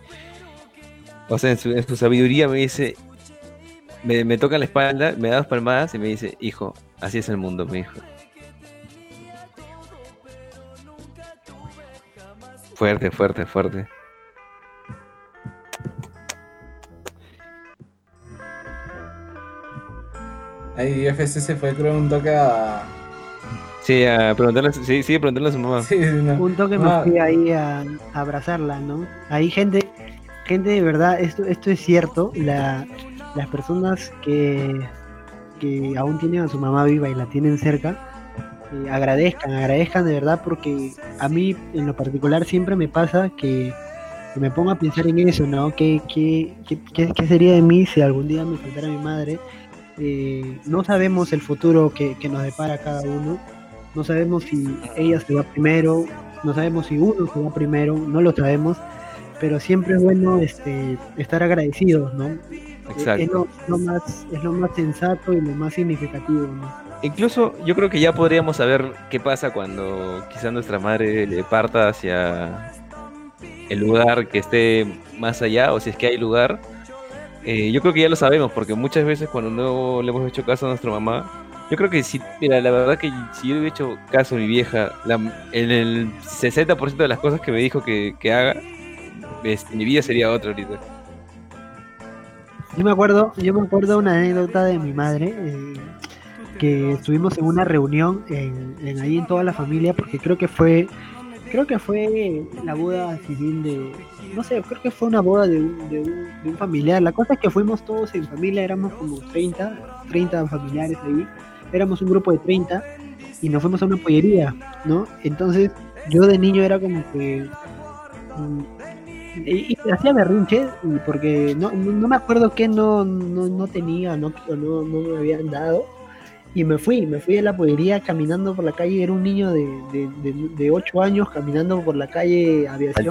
Speaker 3: o sea, en su, en su sabiduría me dice, me, me toca la espalda, me da dos palmadas y me dice, hijo, así es el mundo, me dijo. Fuerte, fuerte, fuerte.
Speaker 4: Ahí FC se fue, creo, un toque a.
Speaker 3: Sí, a preguntarle, sí, sí, preguntarle a su mamá.
Speaker 4: Sí, no.
Speaker 2: Un toque me
Speaker 4: Ah.
Speaker 2: fui ahí a, a abrazarla, ¿no? Ahí gente, gente de verdad, esto, esto es cierto, la, las personas que, que aún tienen a su mamá viva y la tienen cerca, eh, agradezcan, agradezcan de verdad porque a mí en lo particular siempre me pasa que, que me pongo a pensar en eso, ¿no? ¿Qué, qué, qué, qué- qué sería de mí si algún día me faltara mi madre? Eh, no sabemos el futuro que, que nos depara cada uno, no sabemos si ella se va primero, no sabemos si uno se va primero, no lo sabemos, pero siempre es bueno este, estar agradecidos, ¿no? Es
Speaker 3: Exacto.
Speaker 2: lo, lo más, es lo más sensato y lo más significativo, ¿no?
Speaker 3: Incluso yo creo que ya podríamos saber qué pasa cuando quizá nuestra madre le parta hacia el lugar que esté más allá o si es que hay lugar. Eh, yo creo que ya lo sabemos porque muchas veces cuando no le hemos hecho caso a nuestra mamá, yo creo que si, mira, la verdad que si yo hubiera hecho caso a mi vieja, la- en el 60% de las cosas que me dijo que, que haga, este, mi vida sería otra ahorita.
Speaker 2: Yo me acuerdo, yo me acuerdo una anécdota de mi madre, eh, que estuvimos en una reunión en, en ahí en toda la familia, porque creo que fue, creo que fue la boda civil de, no sé, creo que fue una boda de un, de un, de un familiar. La cosa es que fuimos todos en familia, éramos como 30, 30 familiares ahí, éramos un grupo de 30 y nos fuimos a una pollería, ¿no? Entonces yo de niño era como que mm, y, y hacía berrinche porque no, no, me acuerdo qué no, no, no tenía no, no, no me habían dado y me fui, me fui a la pollería caminando por la calle, era un niño de, de, de, de 8 años caminando por la calle aviación,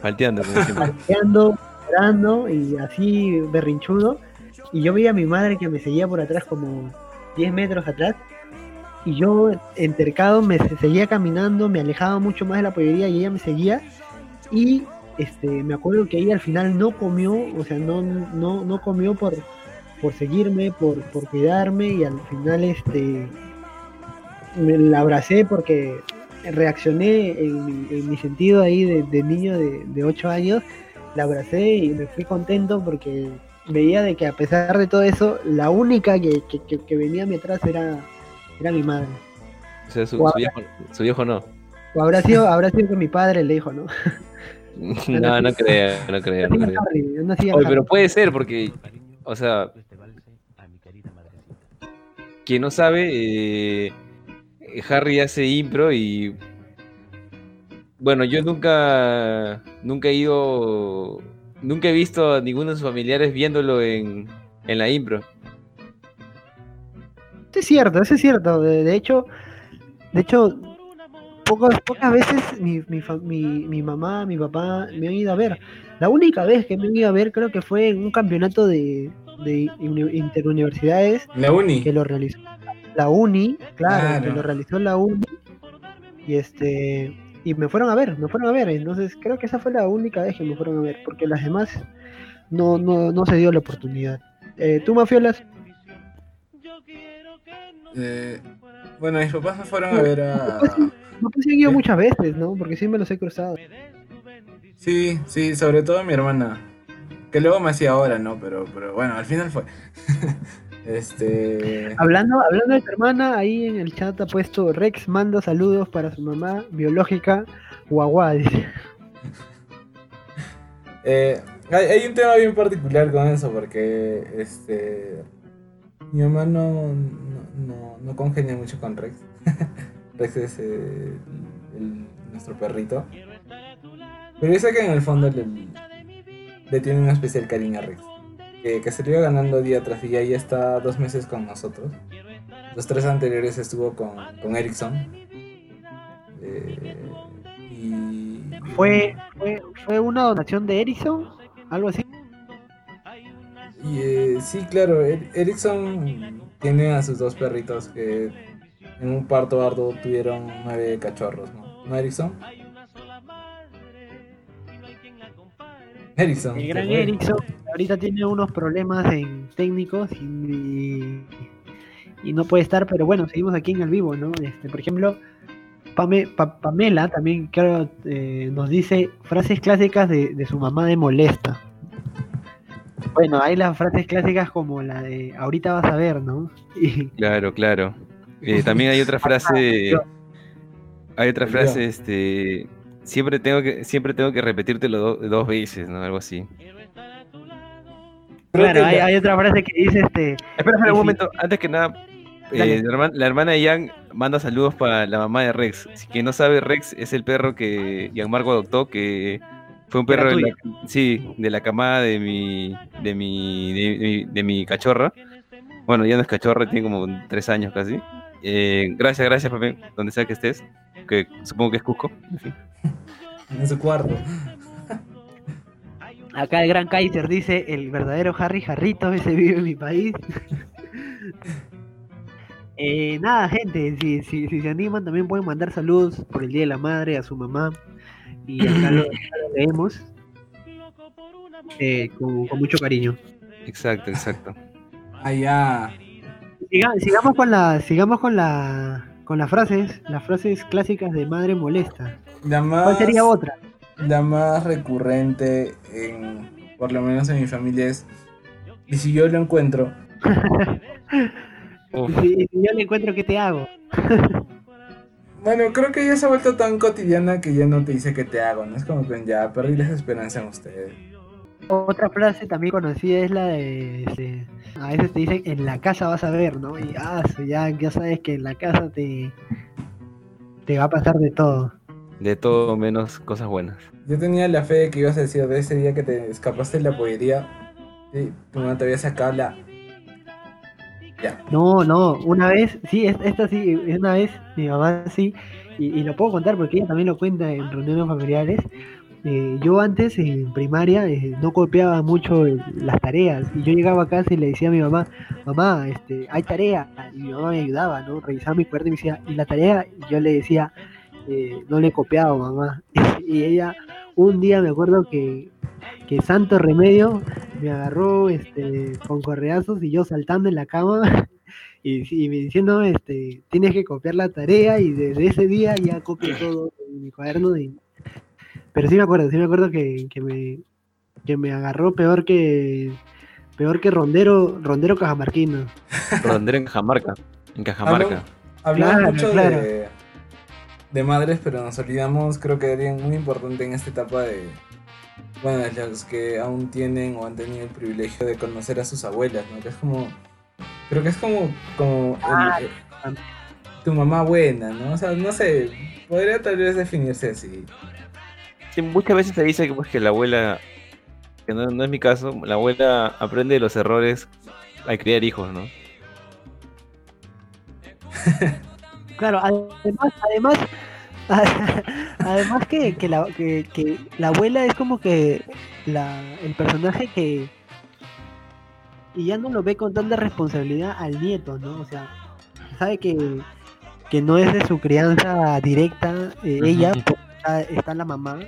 Speaker 3: Falteando, falteando,
Speaker 2: parqueando, llorando y así berrinchudo. Y yo veía a mi madre que me seguía por atrás como 10 metros atrás. Y yo entercado me se- seguía caminando, me alejaba mucho más de la pollería y ella me seguía. Y este me acuerdo que ella al final no comió, o sea, no no no comió por por seguirme, por, por cuidarme y al final este me la abracé porque reaccioné en mi, en mi sentido ahí de, de niño de, de 8 años la abracé y me fui contento porque veía de que a pesar de todo eso, la única que, que, que, venía a mi atrás era, era mi madre.
Speaker 3: O sea, su, su, viejo, su viejo, no.
Speaker 2: O habrá sido, habrá sido que mi padre le dijo, ¿no?
Speaker 3: no, no creo, no creo. No creo. Oye, pero puede ser porque, o sea, quien no sabe, eh, Harry hace impro y bueno, yo nunca, nunca he ido, nunca he visto a ninguno de sus familiares viéndolo en, en la impro.
Speaker 2: es cierto, es cierto. De, hecho, de hecho, pocas, pocas veces mi, mi, mi, mi, mamá, mi papá me han ido a ver. La única vez que me han ido a ver creo que fue en un campeonato de, de interuniversidades.
Speaker 4: La uni.
Speaker 2: Que lo realizó. La uni, claro, que lo realizó la uni. Y este y me fueron a ver, me fueron a ver. Entonces creo que esa fue la única vez que me fueron a ver, porque las demás no, no, no se dio la oportunidad. Eh, ¿Tú, Mafiolas?
Speaker 4: Eh, bueno, mis papás me fueron a ver a...
Speaker 2: No he seguido muchas veces, ¿no? Porque sí me los he cruzado.
Speaker 4: Sí, sí, sobre todo mi hermana. Que luego me hacía ahora, ¿no? Pero, pero bueno, al final fue. Este...
Speaker 2: Hablando, hablando de tu hermana, ahí en el chat ha puesto Rex manda saludos para su mamá biológica, Guagua,
Speaker 4: eh, hay, un tema bien particular con eso, porque este mi mamá no, no, congenia mucho con Rex. Rex es eh, nuestro perrito. Pero yo sé que en el fondo le, le tiene un especial cariño a Rex que, se le iba ganando día tras día y está dos meses con nosotros. Los tres anteriores estuvo con, con Ericsson.
Speaker 2: Eh, y, ¿Fue, fue, una donación de Ericsson? ¿Algo así?
Speaker 4: Y, eh, sí, claro, er, Ericsson tiene a sus dos perritos que en un parto arduo tuvieron nueve cachorros, ¿no? ¿No, Ericsson?
Speaker 2: Ericsson. El gran Ericsson ahorita tiene unos problemas en técnicos y, y, no puede estar, pero bueno, seguimos aquí en el vivo, ¿no? Este, por ejemplo, Pamela también creo, eh, nos dice frases clásicas de, su mamá de molesta. Bueno, hay las frases clásicas como la de ahorita vas a ver, ¿no?
Speaker 3: Claro, claro. Eh, también hay otra frase, hay otra frase, este, siempre tengo que, siempre tengo que repetírtelo dos veces, ¿no? Algo así.
Speaker 2: Bueno, hay, otra frase que dice este.
Speaker 3: Espera, espera un momento, antes que nada. Eh, la, hermana, de Ian manda saludos para la mamá de Rex. Si quien no sabe, Rex es el perro que Marco adoptó, que fue un perro de la, sí, de la camada de mi, de mi, de, mi, cachorra. Bueno, ya no es cachorra, tiene como tres años casi. Eh, gracias, gracias, papi, donde sea que estés. Que supongo que es Cusco.
Speaker 4: En su cuarto.
Speaker 2: Acá el gran Kaiser dice, el verdadero Harry Jarrito, ese vive en mi país. Eh, nada, gente, si, si, si, se animan también pueden mandar saludos por el Día de la Madre a su mamá. Y acá lo, leemos eh, con, mucho cariño.
Speaker 3: Exacto, exacto.
Speaker 4: Allá.
Speaker 2: sigamos con la, sigamos con la, con las frases, las frases clásicas de madre molesta. ¿Cuál sería otra?
Speaker 4: la más recurrente, en, por lo menos en mi familia, es: ¿y si yo lo encuentro?
Speaker 2: si, yo lo encuentro, ¿qué te hago?
Speaker 4: bueno, creo que ya se ha vuelto tan cotidiana que ya no te dice qué te hago, ¿no? Es como que ya perdí la esperanza en ustedes.
Speaker 2: Otra frase también conocida es la de, este, a veces te dicen en la casa vas a ver, ¿no? Y ah, ya, ya sabes que en la casa te, te va a pasar de todo
Speaker 3: de todo menos cosas buenas.
Speaker 4: Yo tenía la fe de que ibas a decir de ese día que te escapaste de la pollería, y tu mamá te había sacado la...
Speaker 2: Ya. No, no, una vez, sí, esta sí, una vez mi mamá sí, y, lo puedo contar porque ella también lo cuenta en reuniones familiares. Eh, yo antes en primaria eh, no copiaba mucho las tareas y yo llegaba a casa y le decía a mi mamá, mamá, este, hay tarea, y mi mamá me ayudaba, ¿no? Revisaba mi cuerda y me decía, ¿y la tarea? Y yo le decía, no le he copiado, mamá. y ella, un día me acuerdo que, que Santo Remedio me agarró este, con correazos y yo saltando en la cama y, me diciendo, este, tienes que copiar la tarea y desde ese día ya copio todo en mi cuaderno. Pero sí me acuerdo, sí me acuerdo que, me, que me agarró peor que peor que Rondero, Rondero Cajamarquino.
Speaker 3: Rondero en Cajamarca. En Cajamarca.
Speaker 4: Hablamos
Speaker 2: Claro,
Speaker 4: mucho
Speaker 2: claro.
Speaker 4: De, de madres, pero nos olvidamos, creo que alguien muy importante en esta etapa de. Bueno, de los que aún tienen o han tenido el privilegio de conocer a sus abuelas, ¿no? Que es como. Creo que es como. como el- eh, tu mamá buena, ¿no? O sea, no sé. Podría tal vez definirse así.
Speaker 3: Sí, muchas veces se dice que, pues, que la abuela, que no, no es mi caso, la abuela aprende de los errores al criar hijos, ¿no?
Speaker 2: Claro, además, además, además que, que la, que, que la abuela es como que la, el personaje que y ya no lo ve con tanta responsabilidad al nieto, ¿no? O sea, sabe que, que no es de su crianza directa eh, ella, está, está la mamá.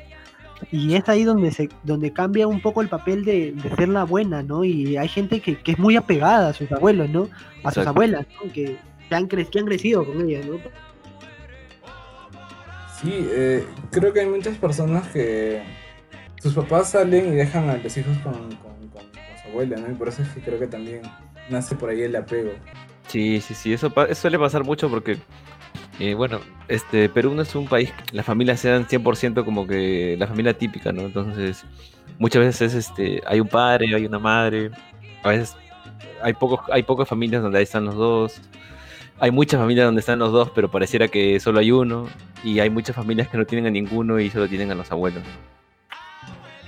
Speaker 2: Y es ahí donde se donde cambia un poco el papel de, de ser la buena, ¿no? Y hay gente que, que es muy apegada a sus abuelos, ¿no? A sus
Speaker 3: Exacto.
Speaker 2: abuelas, ¿no? Que, que han, cre- que han crecido con ella, ¿no?
Speaker 4: Sí, eh, creo que hay muchas personas que sus papás salen y dejan a los hijos con, con- con- con su abuela, ¿no? Y por eso es que creo que también nace por ahí el apego.
Speaker 3: Sí, sí, sí, eso, pa- eso suele pasar mucho porque, eh, bueno, este, Perú no es un país que las familias sean 100% como que la familia típica, ¿no? Entonces, muchas veces es, este, hay un padre, hay una madre, a veces hay, pocos, hay pocas familias donde ahí están los dos, hay muchas familias donde están los dos, pero pareciera que solo hay uno, y hay muchas familias que no tienen a ninguno y solo tienen a los abuelos.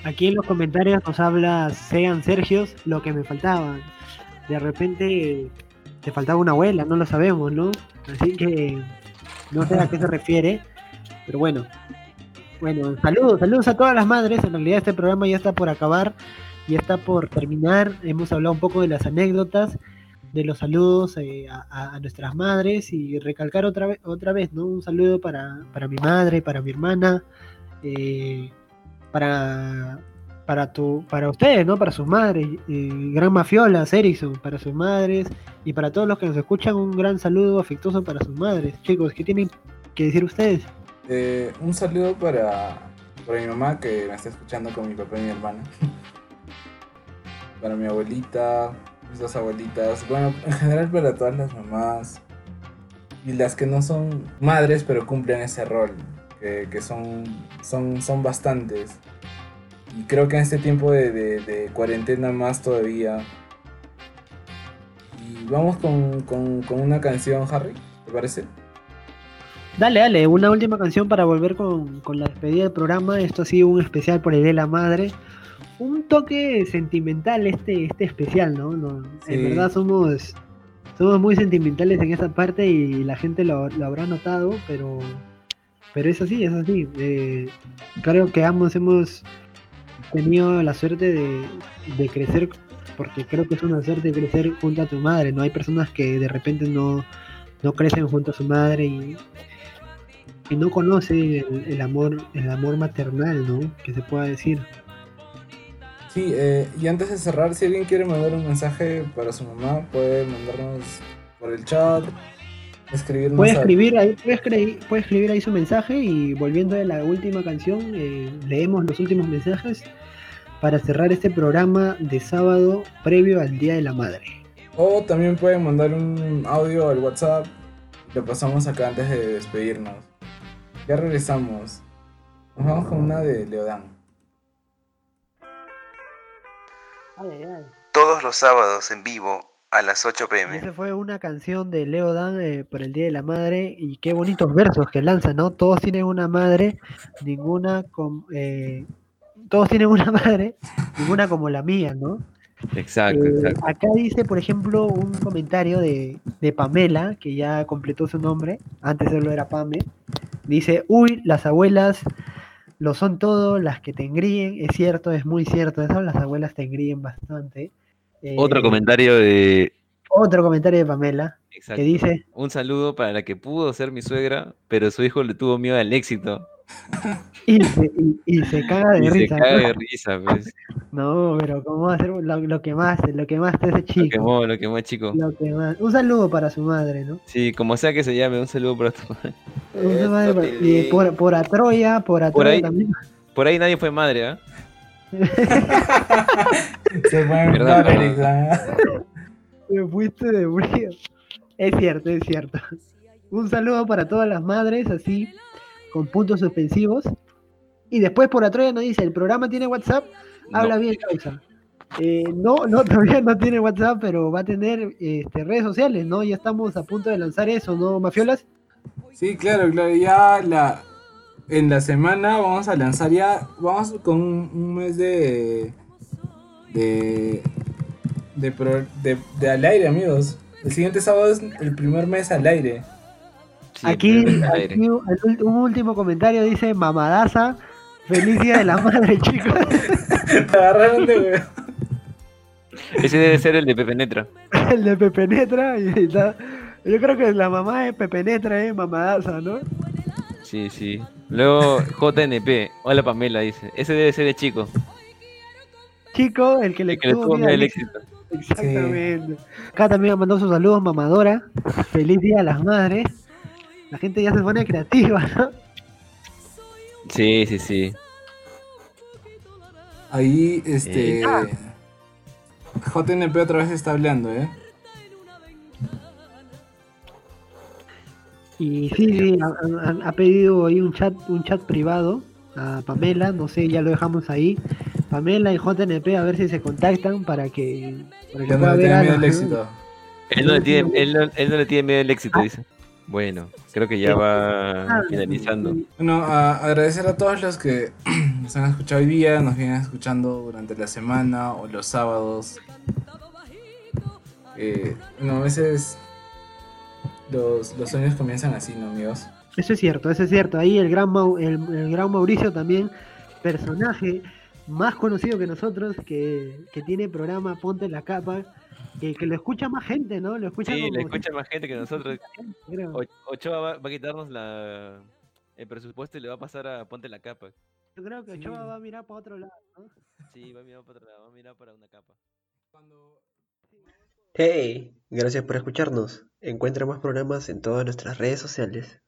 Speaker 2: Aquí en los comentarios nos habla Sean Sergios lo que me faltaba. De repente te faltaba una abuela, no lo sabemos, ¿no? Así que no sé a qué se refiere, pero bueno. Bueno, saludos, saludos a todas las madres. En realidad este programa ya está por acabar, ya está por terminar. Hemos hablado un poco de las anécdotas, de los saludos eh, a, nuestras madres y recalcar otra vez, otra vez, ¿no? Un saludo para, para mi madre, para mi hermana, eh, para para tu para ustedes, ¿no? Para sus madres, gran mafiola, Erikson, para sus madres y para todos los que nos escuchan un gran saludo afectuoso para sus madres. Chicos, ¿qué tienen que decir ustedes?
Speaker 4: Eh, un saludo para, para mi mamá que me está escuchando con mi papá y mi hermana. para mi abuelita, mis dos abuelitas. Bueno, en general para todas las mamás. Y las que no son madres pero cumplen ese rol. Que, que son, son, son bastantes. Y creo que en este tiempo de, de- de cuarentena más todavía. Y vamos con, con- con una canción, Harry, ¿te parece?
Speaker 2: Dale, dale, una última canción para volver con, con la despedida del programa. Esto ha sido un especial por el de la Madre. Un toque sentimental este, este especial, ¿no? No,
Speaker 4: Sí.
Speaker 2: En verdad somos, somos muy sentimentales en esa parte y la gente lo, lo habrá notado, pero, pero es así, es así. Eh, creo que ambos hemos tenido la suerte de, de crecer, porque creo que es una suerte crecer junto a tu madre, ¿no? Hay personas que de repente no, no crecen junto a su madre y, y no conocen el, el amor, el amor maternal, ¿no? Que se pueda decir.
Speaker 4: Sí, eh, y antes de cerrar, si alguien quiere mandar un mensaje para su mamá, puede mandarnos por el chat, escribirnos.
Speaker 2: Puede escribir ahí, puede escribir, puede escribir ahí su mensaje y volviendo a la última canción, eh, leemos los últimos mensajes para cerrar este programa de sábado previo al Día de la Madre.
Speaker 4: O también pueden mandar un audio al WhatsApp. Lo pasamos acá antes de despedirnos. Ya regresamos. Nos vamos con una de Leodán.
Speaker 1: Todos los sábados en vivo a las 8
Speaker 2: Y
Speaker 1: pm.
Speaker 2: esa fue una canción de Leo Dan eh, por el Día de la Madre y qué bonitos versos que lanza, ¿no? Todos tienen una madre, ninguna con, eh, todos tienen una madre, ninguna como la mía, ¿no?
Speaker 3: Exacto,
Speaker 2: Eh,
Speaker 3: exacto.
Speaker 2: acá dice, por ejemplo, un comentario de, de Pamela, que ya completó su nombre, antes solo era Pame. Dice, uy, las abuelas lo son todo, las que te engríen, es cierto, es muy cierto eso, las abuelas te engríen bastante. Eh,
Speaker 3: Otro comentario de...
Speaker 2: Otro comentario de Pamela,
Speaker 3: Exacto.
Speaker 2: que dice,
Speaker 3: Un saludo para la que pudo ser mi suegra, pero su hijo le tuvo miedo al éxito.
Speaker 2: y se, y- y se caga de
Speaker 3: y
Speaker 2: risa.
Speaker 3: se caga
Speaker 2: ¿no?
Speaker 3: de risa, pues.
Speaker 2: No, pero ¿cómo va a ser lo, lo que más, lo que más te ese
Speaker 3: Lo
Speaker 2: chico?
Speaker 3: quemó, lo quemó, chico.
Speaker 2: Lo que más. Un saludo para su madre, ¿no?
Speaker 3: Sí, como sea que se llame, un saludo para tu madre.
Speaker 2: Un
Speaker 3: Eso,
Speaker 2: madre para- y por, por Atroya, por Atroya
Speaker 3: ahí-
Speaker 2: también.
Speaker 3: Por ahí nadie fue madre, ¿ah?
Speaker 4: Se fue en. ¿ah?
Speaker 2: Me fuiste de frío. Es cierto, es cierto. Un saludo para todas las madres, así, con puntos suspensivos. Y después por atrás nos dice, ¿el programa tiene WhatsApp? Habla
Speaker 3: No.
Speaker 2: bien, Causa. Eh, no, no, todavía no tiene WhatsApp, pero va a tener este, redes sociales, ¿no? Ya estamos a punto de lanzar eso, ¿no, Mafiolas?
Speaker 4: Sí, claro, claro. Ya la en la semana vamos a lanzar ya. Vamos con un, un mes de. de. de, pro- de- de al aire, amigos. El siguiente sábado es el primer mes al aire.
Speaker 2: Aquí, aquí un, el último comentario dice, mamadaza, feliz día de la madre, chicos.
Speaker 4: Te agarraron de huevo.
Speaker 3: Ese debe ser el de Pepe Netra.
Speaker 2: el de Pepenetra. Y está- yo creo que la mamá de Pepenetra es mamadaza, ¿no?
Speaker 3: Sí, sí. Luego JNP. Hola Pamela, dice. Ese debe ser el chico.
Speaker 2: Chico, el que le,
Speaker 3: El que le tuvo al éxito.
Speaker 2: Exactamente. Acá también me mandó sus saludos, mamadora. Feliz día a las madres. La gente ya se pone creativa, ¿no?
Speaker 3: Sí, sí, sí.
Speaker 4: Ahí, este.
Speaker 3: Eh.
Speaker 4: JNP otra vez está hablando, ¿eh?
Speaker 2: Y sí, sí, ha, pedido ahí un chat, un chat privado a Pamela, no sé, ya lo dejamos ahí. Pamela y JNP a ver si se contactan para que, para que
Speaker 4: Ya no le tiene miedo al éxito.
Speaker 3: Él no, le tiene, él, no, él no le tiene miedo al éxito, dice. Bueno, creo que ya va
Speaker 2: Ah,
Speaker 3: finalizando.
Speaker 4: Bueno, a- agradecer a todos los que nos han escuchado hoy día, nos vienen escuchando durante la semana o los sábados. Eh, bueno, a veces los, los sueños comienzan así, ¿no, amigos?
Speaker 2: Eso es cierto, eso es cierto. Ahí el gran, Mau- el, el gran Mauricio también, personaje más conocido que nosotros, que, que tiene programa Ponte la Capa, que, que lo escucha más gente, ¿no? Lo escucha
Speaker 3: Sí,
Speaker 2: como
Speaker 3: le escucha más gente que nosotros.
Speaker 2: creo.
Speaker 3: Ochoa va, va a quitarnos la, el presupuesto y le va a pasar a Ponte la capa.
Speaker 2: Yo creo que
Speaker 4: Sí.
Speaker 2: Ochoa va a mirar para otro lado, ¿no?
Speaker 3: Sí, va a mirar para otro lado, va a mirar para una capa.
Speaker 1: Hey, gracias por escucharnos. Encuentra más programas en todas nuestras redes sociales.